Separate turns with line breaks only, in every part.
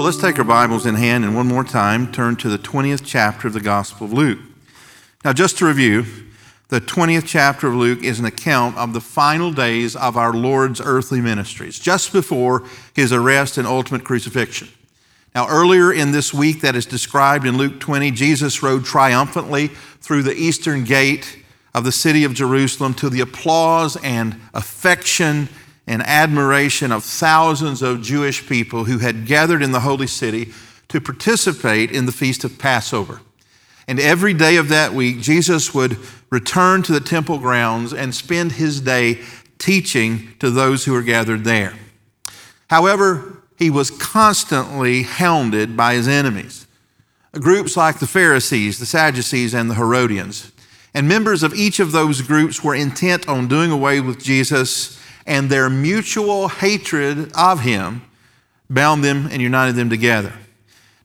Well, let's take our Bibles in hand and one more time turn to the 20th chapter of the Gospel of Luke. Now, just to review, the 20th chapter of Luke is an account of the final days of our Lord's earthly ministries, just before his arrest and ultimate crucifixion. Now, earlier in this week that is described in Luke 20, Jesus rode triumphantly through the eastern gate of the city of Jerusalem to the applause and affection and admiration of thousands of Jewish people who had gathered in the holy city to participate in the feast of Passover. And every day of that week, Jesus would return to the temple grounds and spend his day teaching to those who were gathered there. However, he was constantly hounded by his enemies, groups like the Pharisees, the Sadducees, and the Herodians. And members of each of those groups were intent on doing away with Jesus and their mutual hatred of him bound them and united them together.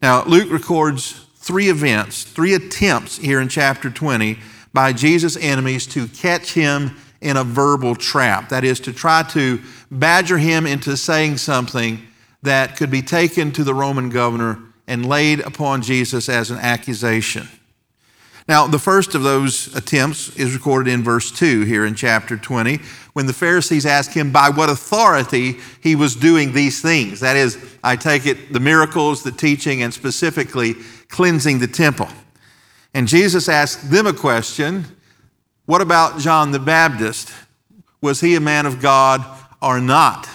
Now, Luke records three events, three attempts here in chapter 20 by Jesus' enemies to catch him in a verbal trap. That is, to try to badger him into saying something that could be taken to the Roman governor and laid upon Jesus as an accusation. Now, the first of those attempts is recorded in verse 2 here in chapter 20, when the Pharisees asked him by what authority he was doing these things. That is, I take it, the miracles, the teaching, and specifically cleansing the temple. And Jesus asked them a question What about John the Baptist? Was he a man of God or not?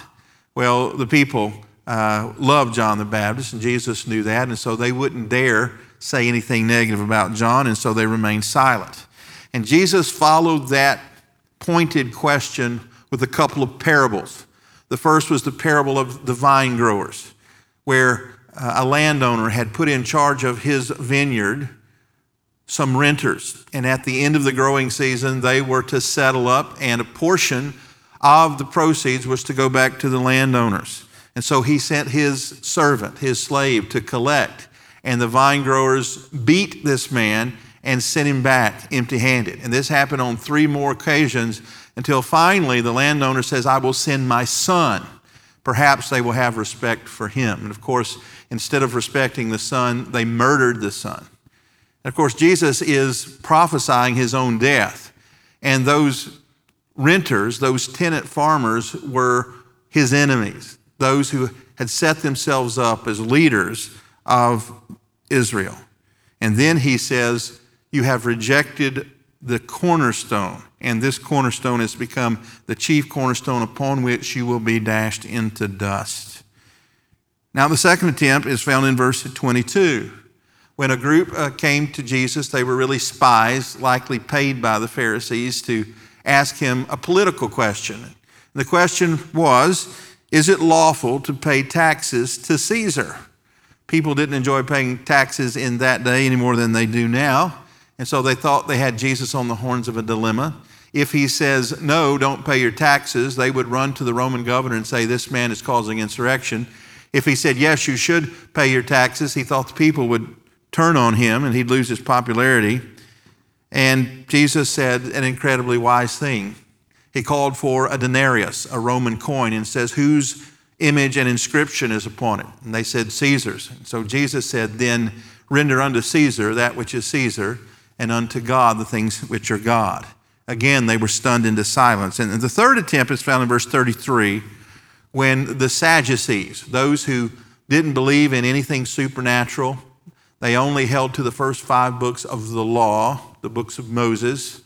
Well, the people uh, loved John the Baptist, and Jesus knew that, and so they wouldn't dare say anything negative about John, and so they remained silent. And Jesus followed that pointed question with a couple of parables. The first was the parable of the vine growers, where uh, a landowner had put in charge of his vineyard some renters. And at the end of the growing season, they were to settle up, and a portion of the proceeds was to go back to the landowners. And so he sent his servant, his slave, to collect and the vine growers beat this man and sent him back empty handed. And this happened on three more occasions until finally the landowner says, I will send my son. Perhaps they will have respect for him. And of course, instead of respecting the son, they murdered the son. And of course, Jesus is prophesying his own death. And those renters, those tenant farmers, were his enemies, those who had set themselves up as leaders of Israel. And then he says, You have rejected the cornerstone, and this cornerstone has become the chief cornerstone upon which you will be dashed into dust. Now, the second attempt is found in verse 22. When a group uh, came to Jesus, they were really spies, likely paid by the Pharisees, to ask him a political question. The question was Is it lawful to pay taxes to Caesar? People didn't enjoy paying taxes in that day any more than they do now. And so they thought they had Jesus on the horns of a dilemma. If he says, no, don't pay your taxes, they would run to the Roman governor and say, this man is causing insurrection. If he said, yes, you should pay your taxes, he thought the people would turn on him and he'd lose his popularity. And Jesus said an incredibly wise thing. He called for a denarius, a Roman coin, and says, Whose image and inscription is upon it. And they said, Caesar's. So Jesus said, Then render unto Caesar that which is Caesar, and unto God the things which are God. Again, they were stunned into silence. And the third attempt is found in verse 33 when the Sadducees, those who didn't believe in anything supernatural, they only held to the first five books of the law, the books of Moses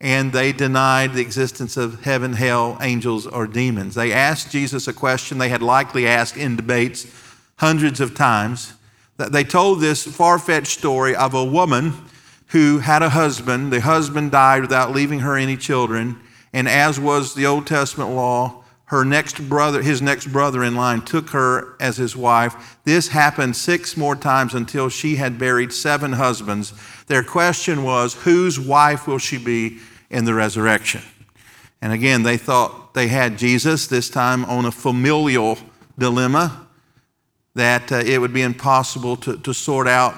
and they denied the existence of heaven, hell, angels, or demons. They asked Jesus a question they had likely asked in debates hundreds of times. They told this far fetched story of a woman who had a husband. The husband died without leaving her any children, and as was the Old Testament law, her next brother, his next brother in line, took her as his wife. This happened six more times until she had buried seven husbands. Their question was, whose wife will she be in the resurrection? And again, they thought they had Jesus, this time on a familial dilemma, that uh, it would be impossible to, to sort out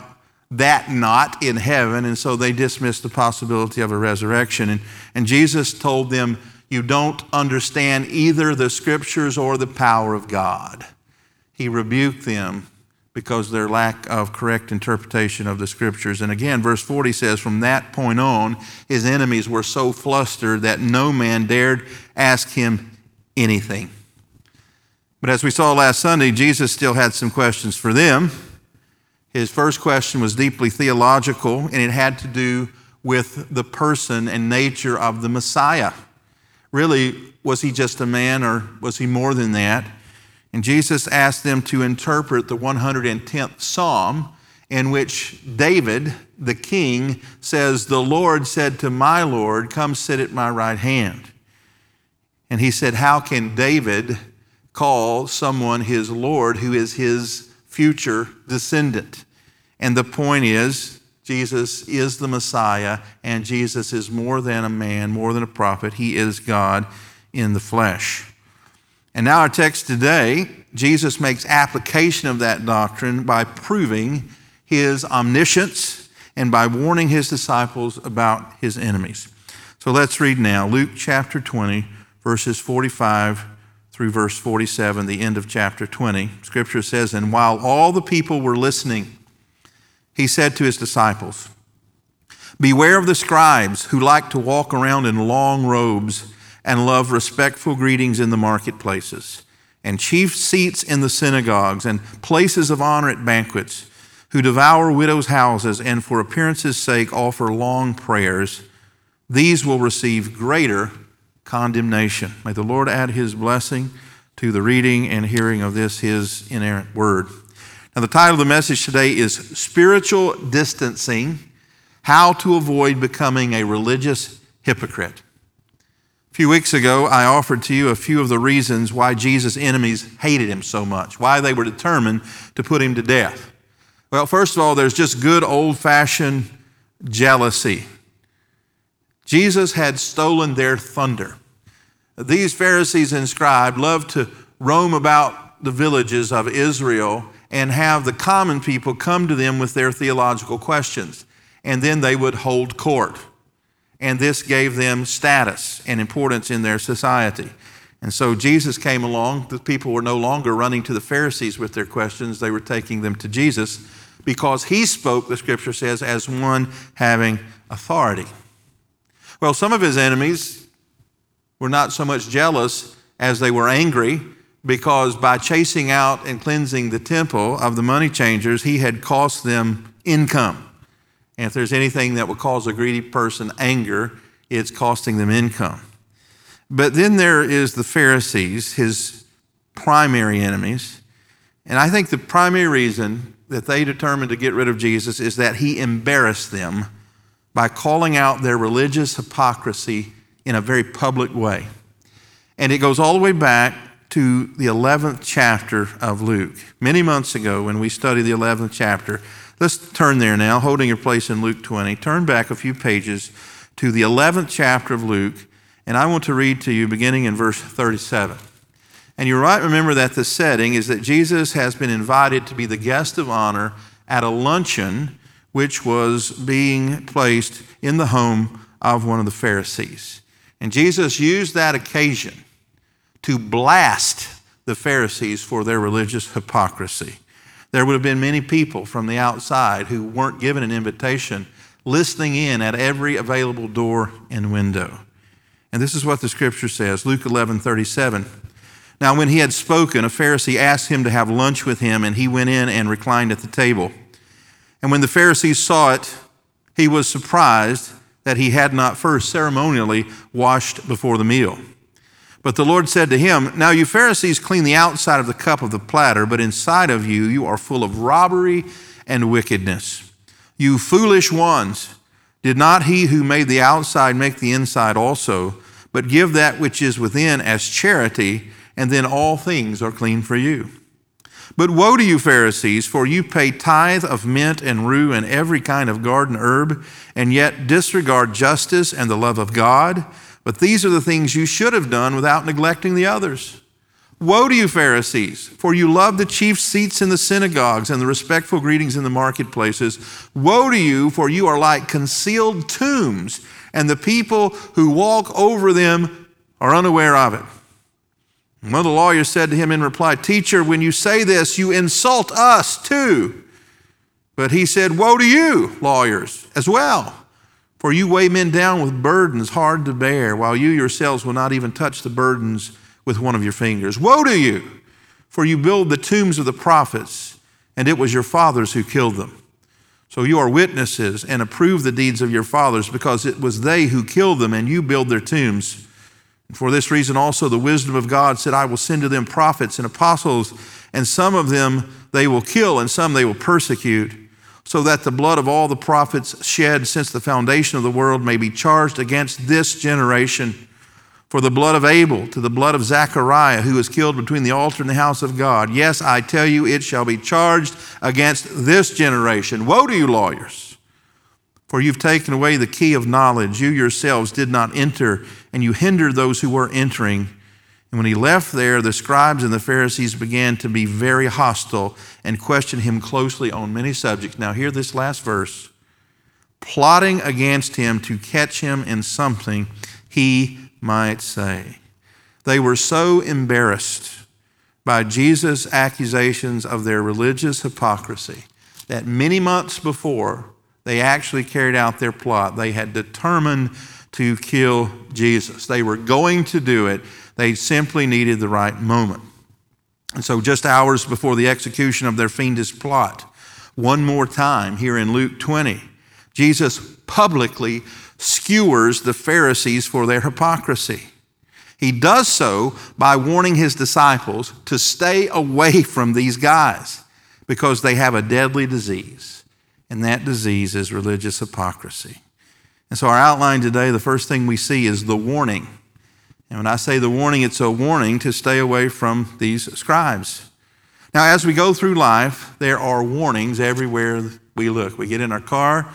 that knot in heaven. And so they dismissed the possibility of a resurrection. And, and Jesus told them, you don't understand either the scriptures or the power of God. He rebuked them because their lack of correct interpretation of the scriptures. And again, verse 40 says, From that point on, his enemies were so flustered that no man dared ask him anything. But as we saw last Sunday, Jesus still had some questions for them. His first question was deeply theological, and it had to do with the person and nature of the Messiah. Really, was he just a man or was he more than that? And Jesus asked them to interpret the 110th Psalm, in which David, the king, says, The Lord said to my Lord, Come sit at my right hand. And he said, How can David call someone his Lord who is his future descendant? And the point is, Jesus is the Messiah, and Jesus is more than a man, more than a prophet. He is God in the flesh. And now, our text today, Jesus makes application of that doctrine by proving his omniscience and by warning his disciples about his enemies. So let's read now Luke chapter 20, verses 45 through verse 47, the end of chapter 20. Scripture says, And while all the people were listening, he said to his disciples, Beware of the scribes who like to walk around in long robes and love respectful greetings in the marketplaces, and chief seats in the synagogues, and places of honor at banquets, who devour widows' houses, and for appearance's sake offer long prayers. These will receive greater condemnation. May the Lord add his blessing to the reading and hearing of this, his inerrant word. Now, the title of the message today is Spiritual Distancing How to Avoid Becoming a Religious Hypocrite. A few weeks ago, I offered to you a few of the reasons why Jesus' enemies hated him so much, why they were determined to put him to death. Well, first of all, there's just good old fashioned jealousy. Jesus had stolen their thunder. These Pharisees and scribes loved to roam about the villages of Israel and have the common people come to them with their theological questions. And then they would hold court. And this gave them status and importance in their society. And so Jesus came along. The people were no longer running to the Pharisees with their questions, they were taking them to Jesus because he spoke, the scripture says, as one having authority. Well, some of his enemies were not so much jealous as they were angry because by chasing out and cleansing the temple of the money changers, he had cost them income. And if there's anything that will cause a greedy person anger, it's costing them income. But then there is the Pharisees, his primary enemies. And I think the primary reason that they determined to get rid of Jesus is that he embarrassed them by calling out their religious hypocrisy in a very public way. And it goes all the way back to the 11th chapter of Luke. Many months ago, when we studied the 11th chapter, let's turn there now, holding your place in Luke 20. Turn back a few pages to the 11th chapter of Luke, and I want to read to you beginning in verse 37. And you right remember that the setting is that Jesus has been invited to be the guest of honor at a luncheon which was being placed in the home of one of the Pharisees. And Jesus used that occasion to blast the Pharisees for their religious hypocrisy. There would have been many people from the outside who weren't given an invitation listening in at every available door and window. And this is what the scripture says Luke 11 37. Now, when he had spoken, a Pharisee asked him to have lunch with him, and he went in and reclined at the table. And when the Pharisees saw it, he was surprised that he had not first ceremonially washed before the meal. But the Lord said to him, Now you Pharisees clean the outside of the cup of the platter, but inside of you, you are full of robbery and wickedness. You foolish ones, did not he who made the outside make the inside also? But give that which is within as charity, and then all things are clean for you. But woe to you, Pharisees, for you pay tithe of mint and rue and every kind of garden herb, and yet disregard justice and the love of God. But these are the things you should have done without neglecting the others. Woe to you, Pharisees, for you love the chief seats in the synagogues and the respectful greetings in the marketplaces. Woe to you, for you are like concealed tombs, and the people who walk over them are unaware of it. One of the lawyers said to him in reply, Teacher, when you say this, you insult us too. But he said, Woe to you, lawyers, as well. For you weigh men down with burdens hard to bear, while you yourselves will not even touch the burdens with one of your fingers. Woe to you, for you build the tombs of the prophets, and it was your fathers who killed them. So you are witnesses and approve the deeds of your fathers, because it was they who killed them, and you build their tombs. For this reason also the wisdom of God said, I will send to them prophets and apostles, and some of them they will kill, and some they will persecute, so that the blood of all the prophets shed since the foundation of the world may be charged against this generation. For the blood of Abel to the blood of Zechariah, who was killed between the altar and the house of God. Yes, I tell you, it shall be charged against this generation. Woe to you, lawyers! For you've taken away the key of knowledge. You yourselves did not enter, and you hindered those who were entering. And when he left there, the scribes and the Pharisees began to be very hostile and question him closely on many subjects. Now, hear this last verse plotting against him to catch him in something he might say. They were so embarrassed by Jesus' accusations of their religious hypocrisy that many months before, they actually carried out their plot. They had determined to kill Jesus. They were going to do it, they simply needed the right moment. And so, just hours before the execution of their fiendish plot, one more time here in Luke 20, Jesus publicly skewers the Pharisees for their hypocrisy. He does so by warning his disciples to stay away from these guys because they have a deadly disease and that disease is religious hypocrisy. And so, our outline today, the first thing we see is the warning. And when I say the warning, it's a warning to stay away from these scribes. Now, as we go through life, there are warnings everywhere we look. We get in our car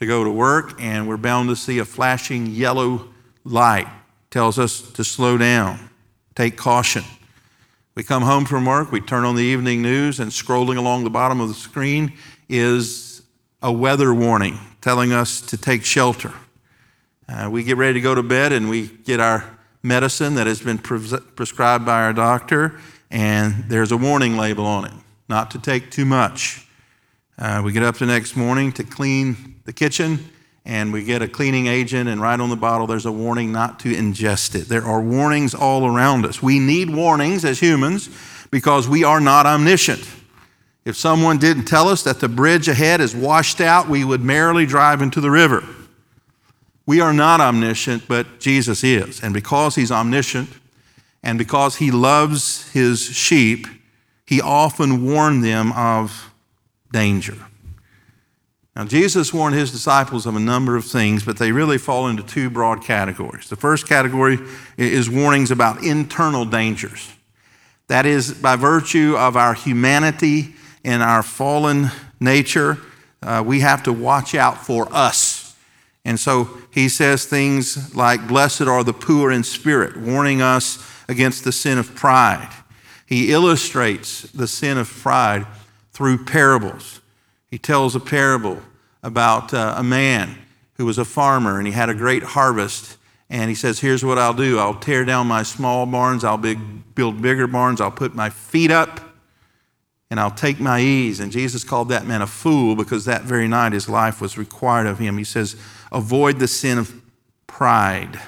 to go to work, and we're bound to see a flashing yellow light. tells us to slow down, take caution. We come home from work, we turn on the evening news, and scrolling along the bottom of the screen is a weather warning telling us to take shelter. Uh, we get ready to go to bed and we get our medicine that has been pre- prescribed by our doctor, and there's a warning label on it not to take too much. Uh, we get up the next morning to clean the kitchen, and we get a cleaning agent, and right on the bottle there's a warning not to ingest it. There are warnings all around us. We need warnings as humans because we are not omniscient. If someone didn't tell us that the bridge ahead is washed out, we would merrily drive into the river. We are not omniscient, but Jesus is. And because he's omniscient and because he loves his sheep, he often warned them of danger. Now, Jesus warned his disciples of a number of things, but they really fall into two broad categories. The first category is warnings about internal dangers. That is, by virtue of our humanity and our fallen nature, uh, we have to watch out for us. And so he says things like, Blessed are the poor in spirit, warning us against the sin of pride. He illustrates the sin of pride through parables. He tells a parable about uh, a man who was a farmer and he had a great harvest. And he says, Here's what I'll do I'll tear down my small barns, I'll big, build bigger barns, I'll put my feet up and I'll take my ease. And Jesus called that man a fool because that very night his life was required of him. He says, Avoid the sin of pride.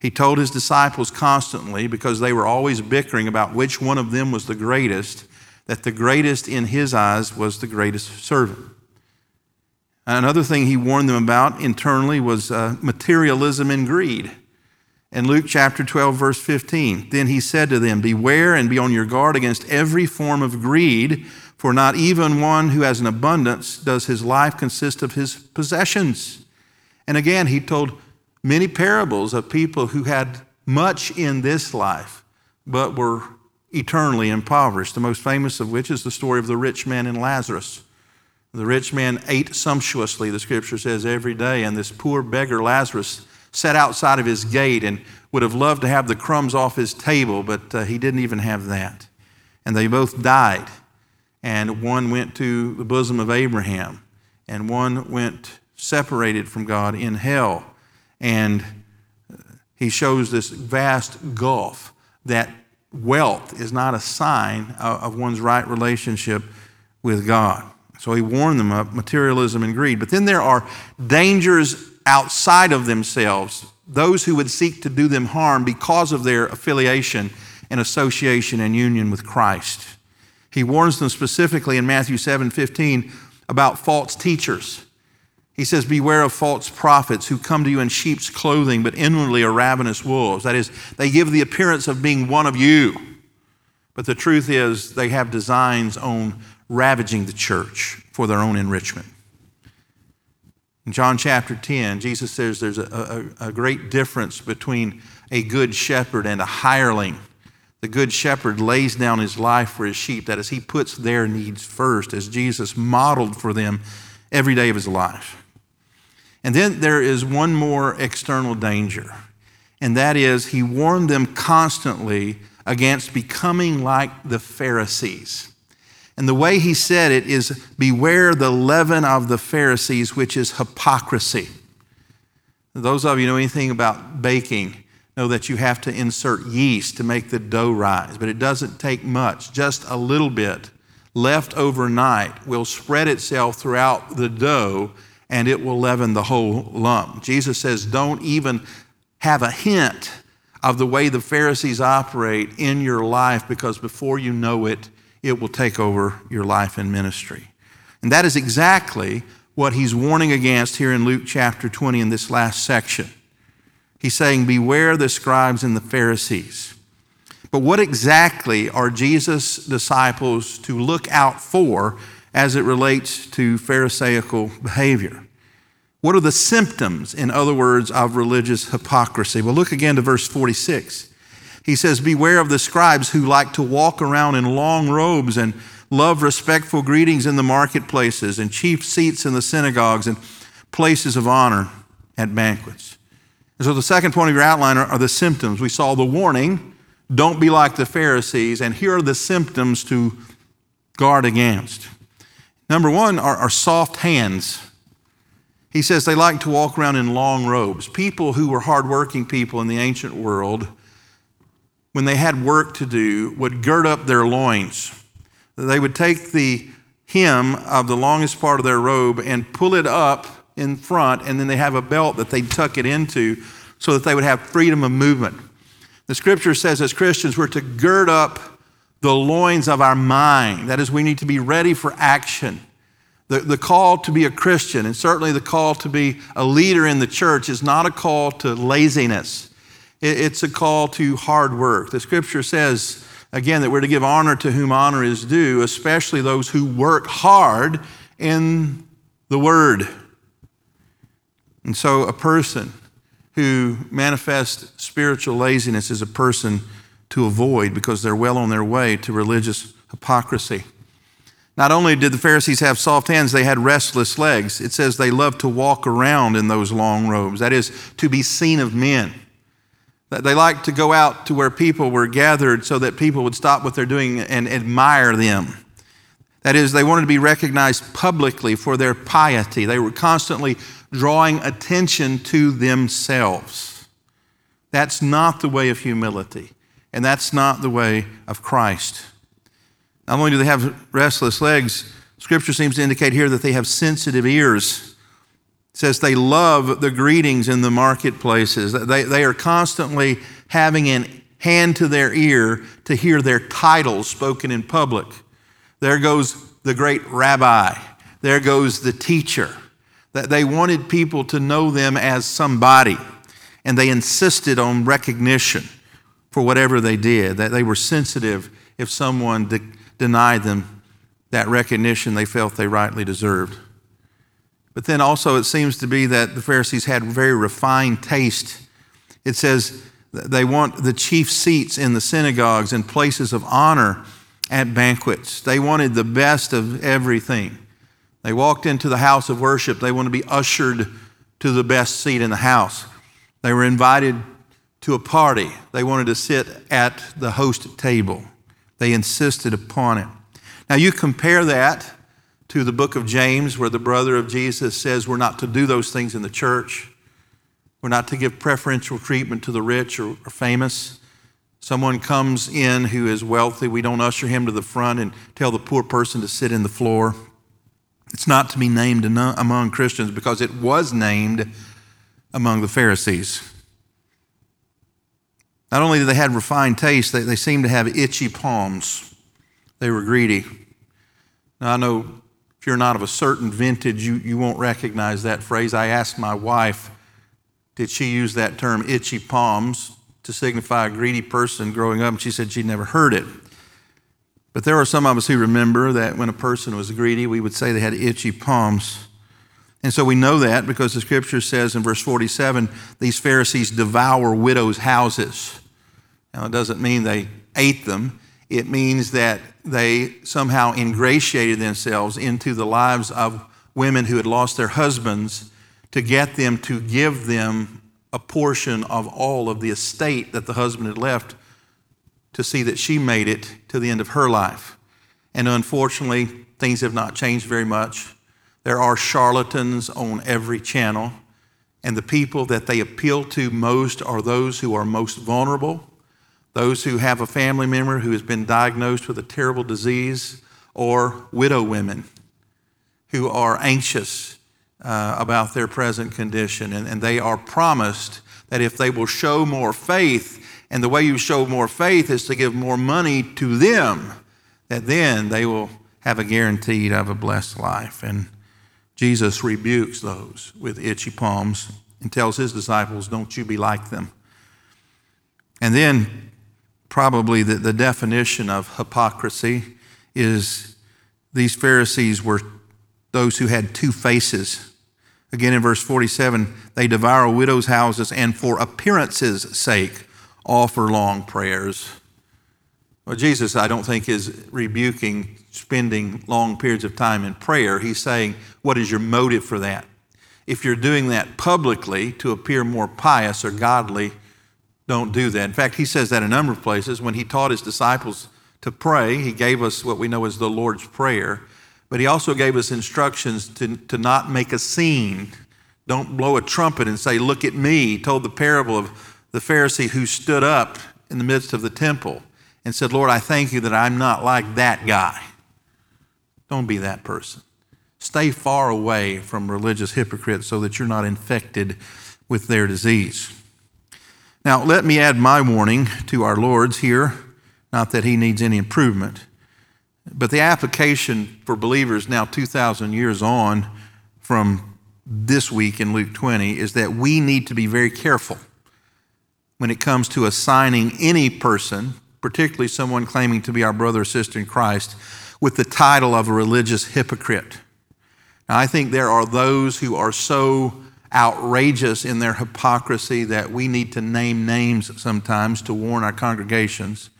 He told his disciples constantly, because they were always bickering about which one of them was the greatest, that the greatest in his eyes was the greatest servant. Another thing he warned them about internally was uh, materialism and greed. In Luke chapter 12, verse 15, then he said to them, Beware and be on your guard against every form of greed, for not even one who has an abundance does his life consist of his possessions. And again, he told many parables of people who had much in this life, but were eternally impoverished. The most famous of which is the story of the rich man and Lazarus. The rich man ate sumptuously, the scripture says, every day, and this poor beggar Lazarus sat outside of his gate and would have loved to have the crumbs off his table, but uh, he didn't even have that. And they both died. And one went to the bosom of Abraham, and one went separated from God in hell. And he shows this vast gulf that wealth is not a sign of one's right relationship with God. So he warned them of materialism and greed. But then there are dangers outside of themselves, those who would seek to do them harm because of their affiliation and association and union with Christ. He warns them specifically in Matthew 7 15 about false teachers. He says, Beware of false prophets who come to you in sheep's clothing, but inwardly are ravenous wolves. That is, they give the appearance of being one of you, but the truth is they have designs on ravaging the church for their own enrichment. In John chapter 10, Jesus says there's a, a, a, great difference between a good shepherd and a hireling. The good shepherd lays down his life for his sheep. That is, he puts their needs first, as Jesus modeled for them every day of his life. And then there is one more external danger, and that is he warned them constantly against becoming like the Pharisees. And the way he said it is beware the leaven of the Pharisees, which is hypocrisy. Those of you know anything about baking know that you have to insert yeast to make the dough rise, but it doesn't take much, just a little bit left overnight will spread itself throughout the dough and it will leaven the whole lump. Jesus says, don't even have a hint of the way the Pharisees operate in your life because before you know it, it will take over your life and ministry. And that is exactly what he's warning against here in Luke chapter 20 in this last section. He's saying, Beware the scribes and the Pharisees. But what exactly are Jesus' disciples to look out for as it relates to Pharisaical behavior? What are the symptoms, in other words, of religious hypocrisy? Well, look again to verse 46. He says, Beware of the scribes who like to walk around in long robes and love respectful greetings in the marketplaces and chief seats in the synagogues and places of honor at banquets. And so the second point of your outline are, are the symptoms. We saw the warning, don't be like the Pharisees, and here are the symptoms to guard against. Number one are, are soft hands. He says they like to walk around in long robes. People who were hardworking people in the ancient world when they had work to do, would gird up their loins. They would take the hem of the longest part of their robe and pull it up in front, and then they have a belt that they'd tuck it into so that they would have freedom of movement. The scripture says, as Christians, we're to gird up the loins of our mind. That is, we need to be ready for action. The, the call to be a Christian, and certainly the call to be a leader in the church, is not a call to laziness. It's a call to hard work. The scripture says, again, that we're to give honor to whom honor is due, especially those who work hard in the word. And so, a person who manifests spiritual laziness is a person to avoid because they're well on their way to religious hypocrisy. Not only did the Pharisees have soft hands, they had restless legs. It says they loved to walk around in those long robes, that is, to be seen of men. They liked to go out to where people were gathered so that people would stop what they're doing and admire them. That is, they wanted to be recognized publicly for their piety. They were constantly drawing attention to themselves. That's not the way of humility, and that's not the way of Christ. Not only do they have restless legs, Scripture seems to indicate here that they have sensitive ears. It says they love the greetings in the marketplaces. They, they are constantly having an hand to their ear to hear their titles spoken in public. There goes the great rabbi. There goes the teacher. That they wanted people to know them as somebody, and they insisted on recognition for whatever they did. That they were sensitive if someone de- denied them that recognition they felt they rightly deserved. But then also, it seems to be that the Pharisees had very refined taste. It says They want the chief seats in the synagogues and places of honor at banquets. They wanted the best of everything. They walked into the house of worship, they wanted to be ushered to the best seat in the house. They were invited to a party, they wanted to sit at the host table. They insisted upon it. Now, you compare that to the book of James, where the brother of Jesus says we're not to do those things in the church. We're not to give preferential treatment to the rich or, or famous. Someone comes in who is wealthy, we don't usher him to the front and tell the poor person to sit in the floor. It's not to be named among Christians because it was named among the Pharisees. Not only did they have refined taste, they, they seemed to have itchy palms. They were greedy. Now, I know if you're not of a certain vintage, you, you won't recognize that phrase. I asked my wife, did she use that term, itchy palms, to signify a greedy person growing up? And she said she'd never heard it. But there are some of us who remember that when a person was greedy, we would say they had itchy palms. And so we know that because the scripture says in verse 47 these Pharisees devour widows' houses. Now, it doesn't mean they ate them, it means that they somehow ingratiated themselves into the lives of women who had lost their husbands to get them to give them a portion of all of the estate that the husband had left to see that she made it to the end of her life. And unfortunately, things have not changed very much. There are charlatans on every channel, and the people that they appeal to most are those who are most vulnerable, those who have a family member who has been diagnosed with a terrible disease, or widow women who are anxious uh, about their present condition. And, and they are promised that if they will show more faith, and the way you show more faith is to give more money to them, that then they will have a guaranteed of a blessed life. And Jesus rebukes those with itchy palms and tells his disciples, Don't you be like them. And then, probably the, the definition of hypocrisy is these Pharisees were those who had two faces. Again, in verse 47, they devour widows' houses and for appearance's sake offer long prayers. Well, Jesus, I don't think, is rebuking spending long periods of time in prayer. He's saying, What is your motive for that? If you're doing that publicly to appear more pious or godly, don't do that. In fact, he says that a number of places. When he taught his disciples to pray, he gave us what we know as the Lord's Prayer, but he also gave us instructions to, to not make a scene. Don't blow a trumpet and say, Look at me. He told the parable of the Pharisee who stood up in the midst of the temple and said, Lord, I thank you that I'm not like that guy. Don't be that person. Stay far away from religious hypocrites so that you're not infected with their disease. Now, let me add my warning to our Lord's here, not that he needs any improvement, but the application for believers now 2,000 years on from this week in Luke 20 is that we need to be very careful when it comes to assigning any person, particularly someone claiming to be our brother or sister in Christ, with the title of a religious hypocrite. Now, I think there are those who are so outrageous in their hypocrisy that we need to name names sometimes to warn our congregations.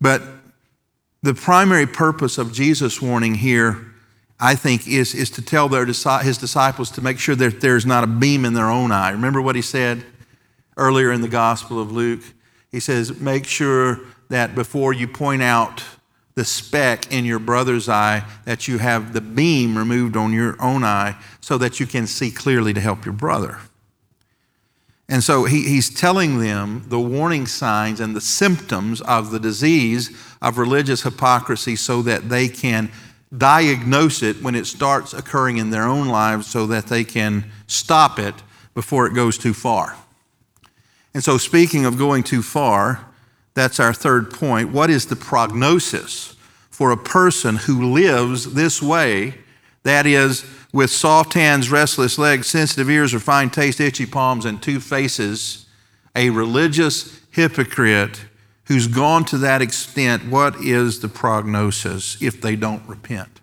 But the primary purpose of Jesus' warning here, I think, is, is to tell their, his disciples to make sure that there's not a beam in their own eye. Remember what he said? earlier in the Gospel of Luke. He says, Make sure that before you point out the speck in your brother's eye, that you have the beam removed on your own eye so that you can see clearly to help your brother. And so he, he's telling them the warning signs and the symptoms of the disease of religious hypocrisy so that they can diagnose it when it starts occurring in their own lives so that they can stop it before it goes too far. And so, speaking of going too far, that's our third point. What is the prognosis for a person who lives this way? That is, with soft hands, restless legs, sensitive ears, refined taste, itchy palms, and two faces, a religious hypocrite who's gone to that extent. What is the prognosis if they don't repent?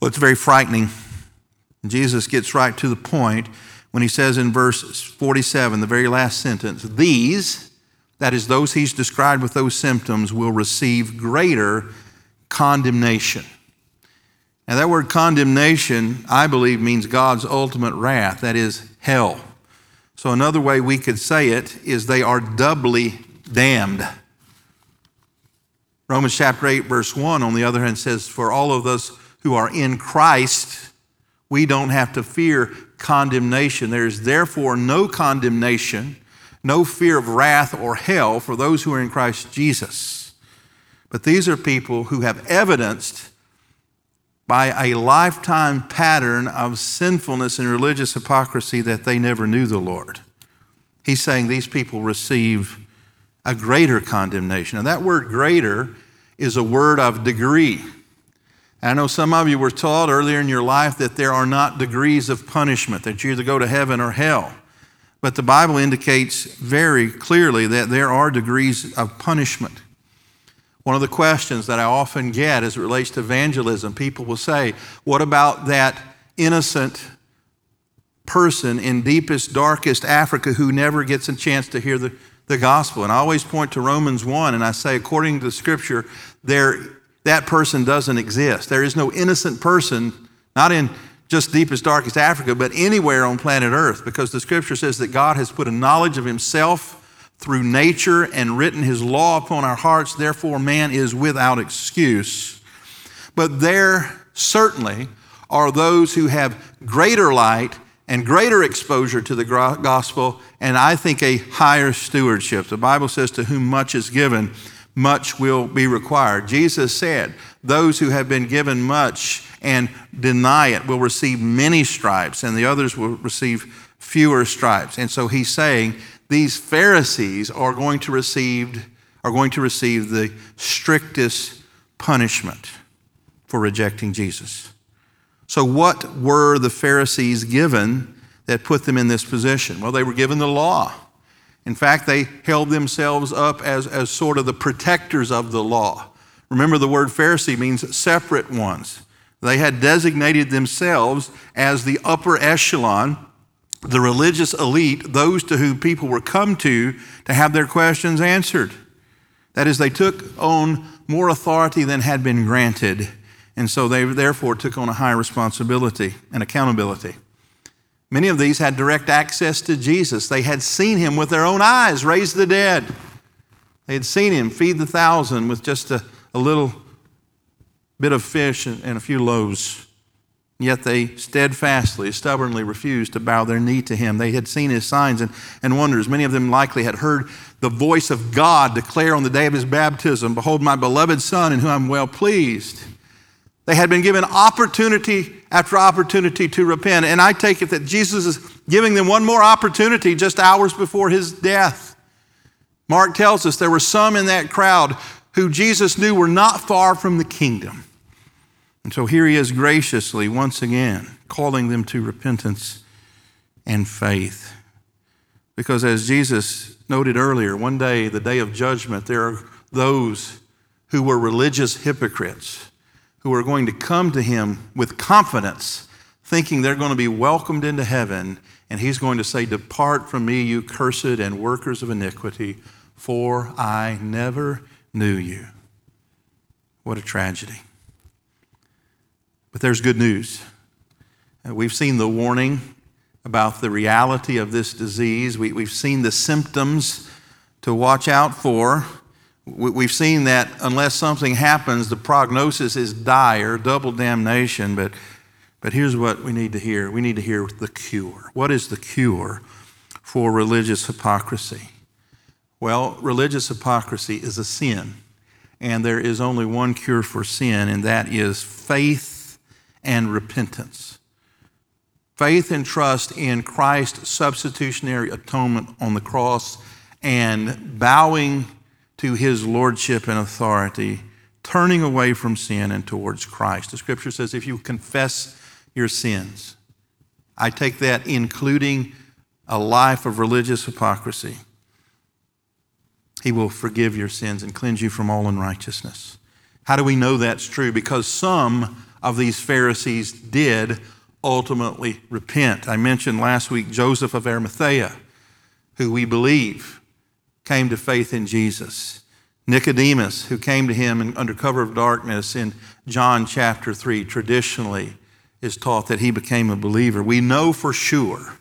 Well, it's very frightening. Jesus gets right to the point when he says in verse 47, the very last sentence, these, that is, those he's described with those symptoms, will receive greater condemnation. Now, that word condemnation, I believe, means God's ultimate wrath, that is, hell. So, another way we could say it is they are doubly damned. Romans chapter 8, verse 1, on the other hand, says, For all of us who are in Christ, we don't have to fear condemnation. There is therefore no condemnation, no fear of wrath or hell for those who are in Christ Jesus. But these are people who have evidenced by a lifetime pattern of sinfulness and religious hypocrisy that they never knew the Lord. He's saying these people receive a greater condemnation. And that word greater is a word of degree. I know some of you were taught earlier in your life that there are not degrees of punishment, that you either go to heaven or hell. But the Bible indicates very clearly that there are degrees of punishment. One of the questions that I often get as it relates to evangelism, people will say, What about that innocent person in deepest, darkest Africa who never gets a chance to hear the, the gospel? And I always point to Romans 1 and I say, according to the scripture, there, that person doesn't exist. There is no innocent person, not in just deepest, darkest Africa, but anywhere on planet Earth, because the scripture says that God has put a knowledge of himself through nature and written his law upon our hearts. Therefore, man is without excuse. But there certainly are those who have greater light and greater exposure to the gospel, and I think a higher stewardship. The Bible says, To whom much is given, much will be required. Jesus said, Those who have been given much and deny it will receive many stripes, and the others will receive fewer stripes. And so he's saying, these Pharisees are going to receive, are going to receive the strictest punishment for rejecting Jesus. So, what were the Pharisees given that put them in this position? Well, they were given the law. In fact, they held themselves up as, as sort of the protectors of the law. Remember, the word Pharisee means separate ones. They had designated themselves as the upper echelon the religious elite, those to whom people were come to to have their questions answered. That is, they took on more authority than had been granted, and so they therefore took on a high responsibility and accountability. Many of these had direct access to Jesus. They had seen him with their own eyes raise the dead. They had seen him feed the thousand with just a, a little bit of fish and, a few loaves. Yet they steadfastly, stubbornly refused to bow their knee to him. They had seen his signs and, and wonders. Many of them likely had heard the voice of God declare on the day of his baptism, Behold, my beloved Son, in whom I'm well pleased. They had been given opportunity after opportunity to repent. And I take it that Jesus is giving them one more opportunity just hours before his death. Mark tells us there were some in that crowd who Jesus knew were not far from the kingdom. And so here he is graciously, once again, calling them to repentance and faith. Because as Jesus noted earlier, one day, the day of judgment, there are those who were religious hypocrites who are going to come to him with confidence, thinking they're going to be welcomed into heaven, and he's going to say, Depart from me, you cursed and workers of iniquity, for I never knew you. What a tragedy. But there's good news. Uh, we've seen the warning about the reality of this disease, we, have seen the symptoms to watch out for. We've seen that unless something happens, the prognosis is dire, double damnation. But, but here's what we need to hear we need to hear the cure. What is the cure for religious hypocrisy? Well, religious hypocrisy is a sin, and there is only one cure for sin, and that is faith and repentance. Faith and trust in Christ's substitutionary atonement on the cross and bowing to his lordship and authority, turning away from sin and towards Christ. The scripture says if you confess your sins, I take that including a life of religious hypocrisy, he will forgive your sins and cleanse you from all unrighteousness. How do we know that's true? Because some of these Pharisees did ultimately repent. I mentioned last week Joseph of Arimathea, who we believe came to faith in Jesus. Nicodemus, who came to him under cover of darkness in John chapter 3, traditionally is taught that he became a believer. We know for sure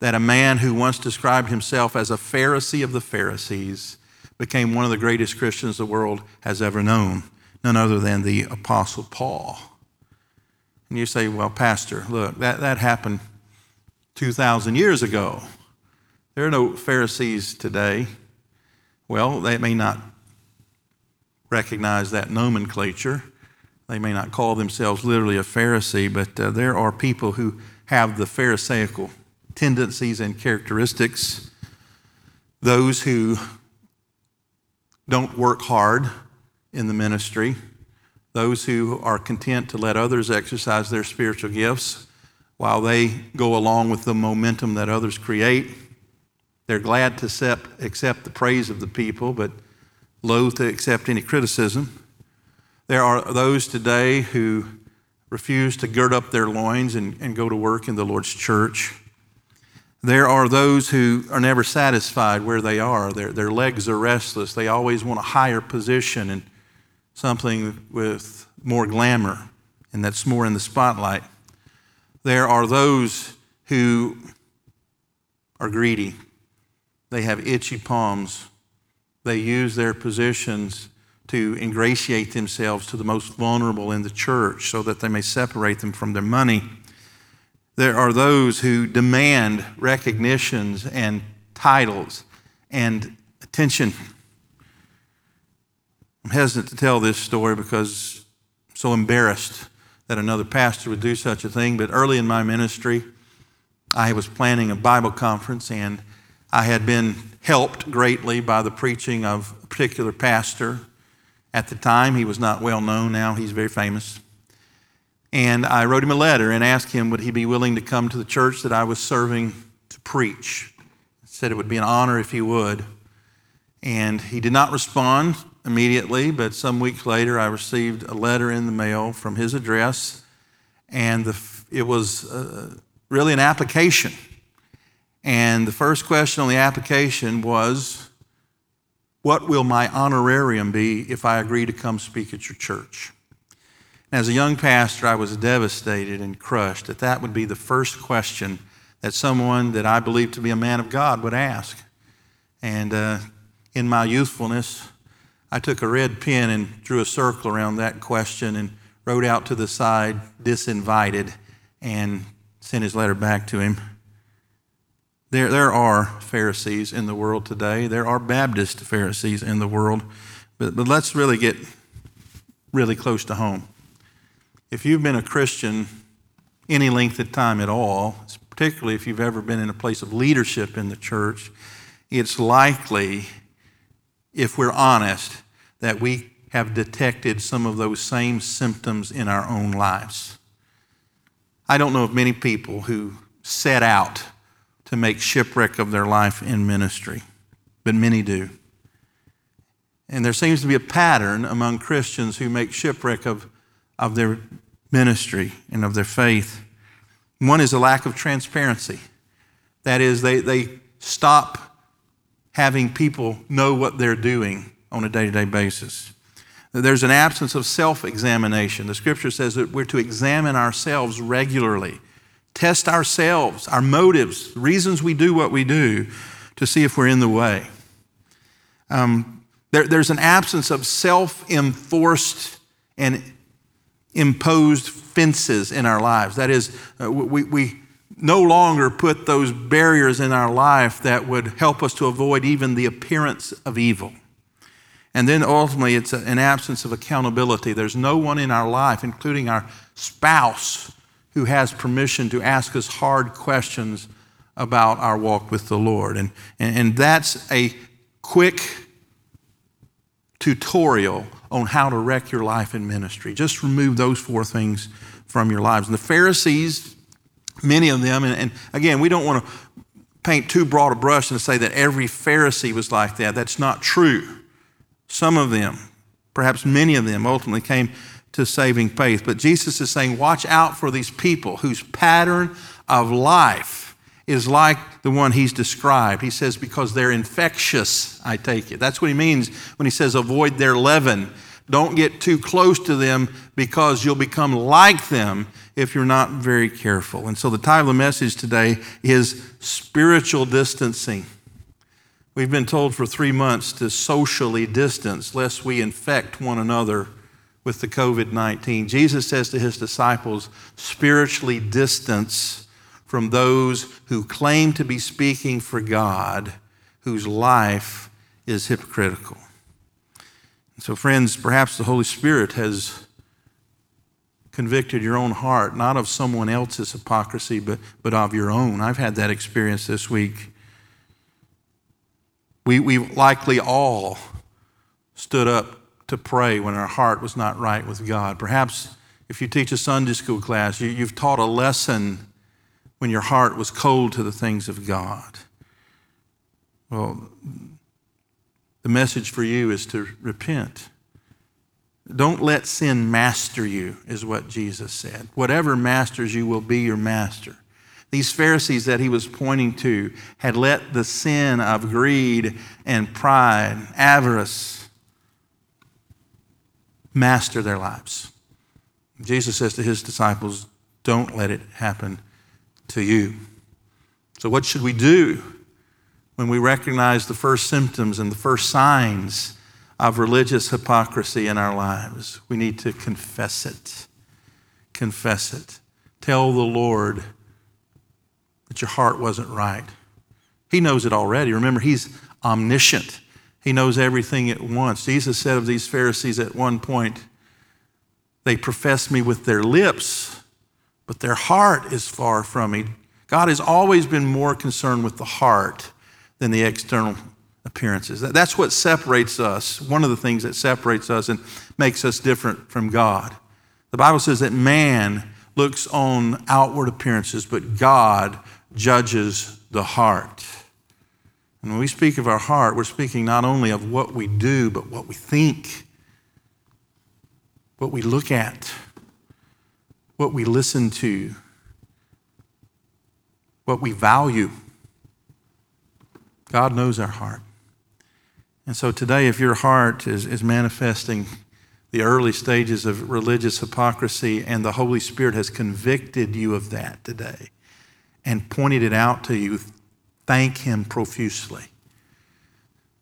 that a man who once described himself as a Pharisee of the Pharisees became one of the greatest Christians the world has ever known, none other than the Apostle Paul. And you say, well, Pastor, look, that, that happened 2,000 years ago. There are no Pharisees today. Well, they may not recognize that nomenclature. They may not call themselves literally a Pharisee, but uh, there are people who have the Pharisaical tendencies and characteristics. Those who don't work hard in the ministry, those who are content to let others exercise their spiritual gifts while they go along with the momentum that others create. They're glad to accept, the praise of the people, but loath to accept any criticism. There are those today who refuse to gird up their loins and, and go to work in the Lord's church. There are those who are never satisfied where they are. Their, their legs are restless. They always want a higher position and something with more glamour, and that's more in the spotlight. There are those who are greedy. They have itchy palms. They use their positions to ingratiate themselves to the most vulnerable in the church so that they may separate them from their money. There are those who demand recognitions and titles and attention. I'm hesitant to tell this story because I'm so embarrassed that another pastor would do such a thing. But early in my ministry, I was planning a Bible conference and I had been helped greatly by the preaching of a particular pastor. At the time, he was not well known. Now he's very famous. And I wrote him a letter and asked him would he be willing to come to the church that I was serving to preach. I said it would be an honor if he would. And he did not respond immediately, but some weeks later I received a letter in the mail from his address, and the, it was uh, really an application. And the first question on the application was, What will my honorarium be if I agree to come speak at your church? As a young pastor, I was devastated and crushed that that would be the first question that someone that I believed to be a man of God would ask. And uh, in my youthfulness, I took a red pen and drew a circle around that question and wrote out to the side, disinvited, and sent his letter back to him. There, there are Pharisees in the world today. There are Baptist Pharisees in the world. But, but let's really get really close to home. If you've been a Christian any length of time at all, particularly if you've ever been in a place of leadership in the church, it's likely, if we're honest, that we have detected some of those same symptoms in our own lives. I don't know of many people who set out to make shipwreck of their life in ministry, but many do. And there seems to be a pattern among Christians who make shipwreck of, of their ministry and of their faith. One is a lack of transparency. That is, they, they stop having people know what they're doing on a day to day basis. There's an absence of self examination. The scripture says that we're to examine ourselves regularly, test ourselves, our motives, reasons we do what we do, to see if we're in the way. Um, there, there's an absence of self enforced and imposed fences in our lives. That is, uh, we, we no longer put those barriers in our life that would help us to avoid even the appearance of evil. And then ultimately, it's an absence of accountability. There's no one in our life, including our spouse, who has permission to ask us hard questions about our walk with the Lord. And, and, and that's a quick tutorial on how to wreck your life in ministry. Just remove those four things from your lives. And the Pharisees, many of them, and, and again, we don't want to paint too broad a brush and say that every Pharisee was like that. That's not true. Some of them, perhaps many of them, ultimately came to saving faith. But Jesus is saying, watch out for these people whose pattern of life is like the one he's described. He says, because they're infectious, I take it. That's what he means when he says, avoid their leaven. Don't get too close to them because you'll become like them if you're not very careful. And so the title of the message today is Spiritual Distancing. We've been told for three months to socially distance lest we infect one another with the COVID 19. Jesus says to his disciples, spiritually distance from those who claim to be speaking for God, whose life is hypocritical. So, friends, perhaps the Holy Spirit has convicted your own heart, not of someone else's hypocrisy, but, but of your own. I've had that experience this week. We, we likely all stood up to pray when our heart was not right with God. Perhaps if you teach a Sunday school class, you, you've taught a lesson when your heart was cold to the things of God. Well, the message for you is to repent. Don't let sin master you, is what Jesus said. Whatever masters you will be your master. These Pharisees that he was pointing to had let the sin of greed and pride, avarice, master their lives. Jesus says to his disciples, Don't let it happen to you. So, what should we do when we recognize the first symptoms and the first signs of religious hypocrisy in our lives? We need to confess it. Confess it. Tell the Lord that your heart wasn't right. He knows it already. Remember, He's omniscient. He knows everything at once. Jesus said of these Pharisees at one point, they profess me with their lips, but their heart is far from me. God has always been more concerned with the heart than the external appearances. That's what separates us, one of the things that separates us and makes us different from God. The Bible says that man looks on outward appearances, but God judges the heart. And when we speak of our heart, we're speaking not only of what we do, but what we think, what we look at, what we listen to, what we value. God knows our heart. And so today, if your heart is, is manifesting the early stages of religious hypocrisy and the Holy Spirit has convicted you of that today and pointed it out to you, thank Him profusely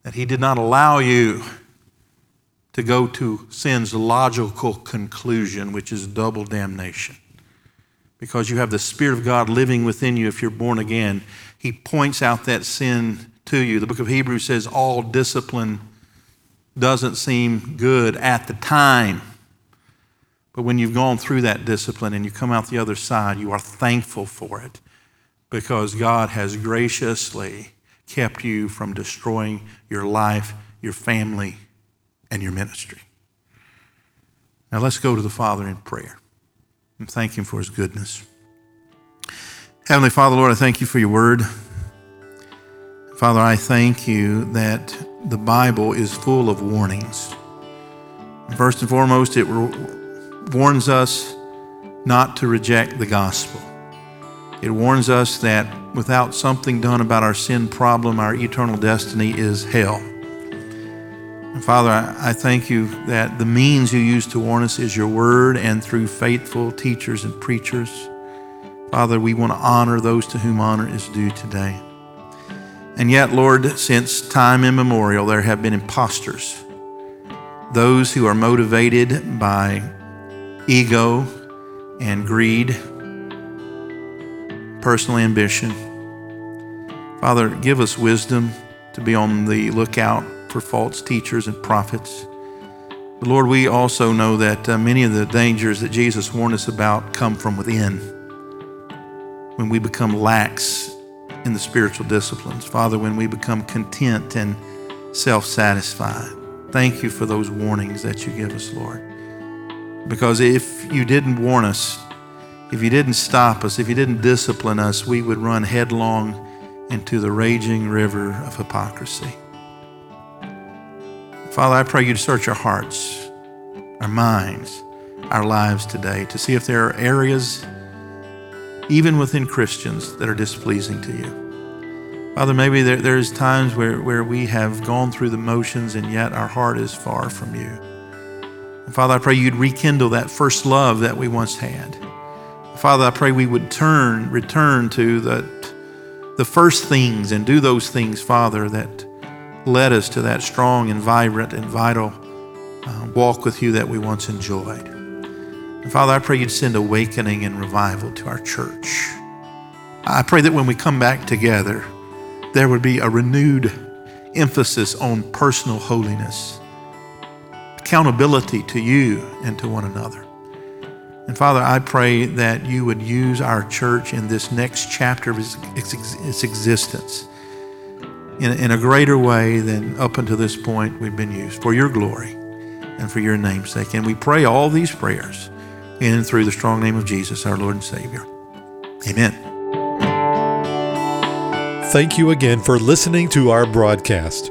that He did not allow you to go to sin's logical conclusion, which is double damnation. Because you have the Spirit of God living within you if you're born again, He points out that sin to you. The book of Hebrews says all discipline doesn't seem good at the time. But when you've gone through that discipline and you come out the other side, you are thankful for it because God has graciously kept you from destroying your life, your family, and your ministry. Now let's go to the Father in prayer and thank Him for His goodness. Heavenly Father, Lord, I thank you for your word. Father, I thank you that the Bible is full of warnings. First and foremost, it warns us not to reject the gospel. It warns us that without something done about our sin problem, our eternal destiny is hell. And Father, I thank you that the means you use to warn us is your word and through faithful teachers and preachers. Father, we want to honor those to whom honor is due today. And yet, Lord, since time immemorial, there have been impostors, those who are motivated by ego and greed personal ambition. Father, give us wisdom to be on the lookout for false teachers and prophets. But Lord, we also know that uh, many of the dangers that Jesus warned us about come from within when we become lax in the spiritual disciplines. Father, when we become content and self satisfied. Thank you for those warnings that you give us, Lord. Because if you didn't warn us, if you didn't stop us, if you didn't discipline us, we would run headlong into the raging river of hypocrisy. Father, I pray you to search our hearts, our minds, our lives today to see if there are areas, even within Christians, that are displeasing to you. Father, maybe there, there's times where, where we have gone through the motions and yet our heart is far from you. And Father, I pray you'd rekindle that first love that we once had. Father, I pray we would turn, return to the, the first things and do those things, Father, that led us to that strong and vibrant and vital uh, walk with you that we once enjoyed. And Father, I pray you'd send awakening and revival to our church. I pray that when we come back together, there would be a renewed emphasis on personal holiness, accountability to you and to one another. And Father, I pray that you would use our church in this next chapter of its, its existence in, in a greater way than up until this point we've been used for your glory and for your name's sake. And we pray all these prayers in and through the strong name of Jesus, our Lord and Savior. Amen.
Thank you again for listening to our broadcast.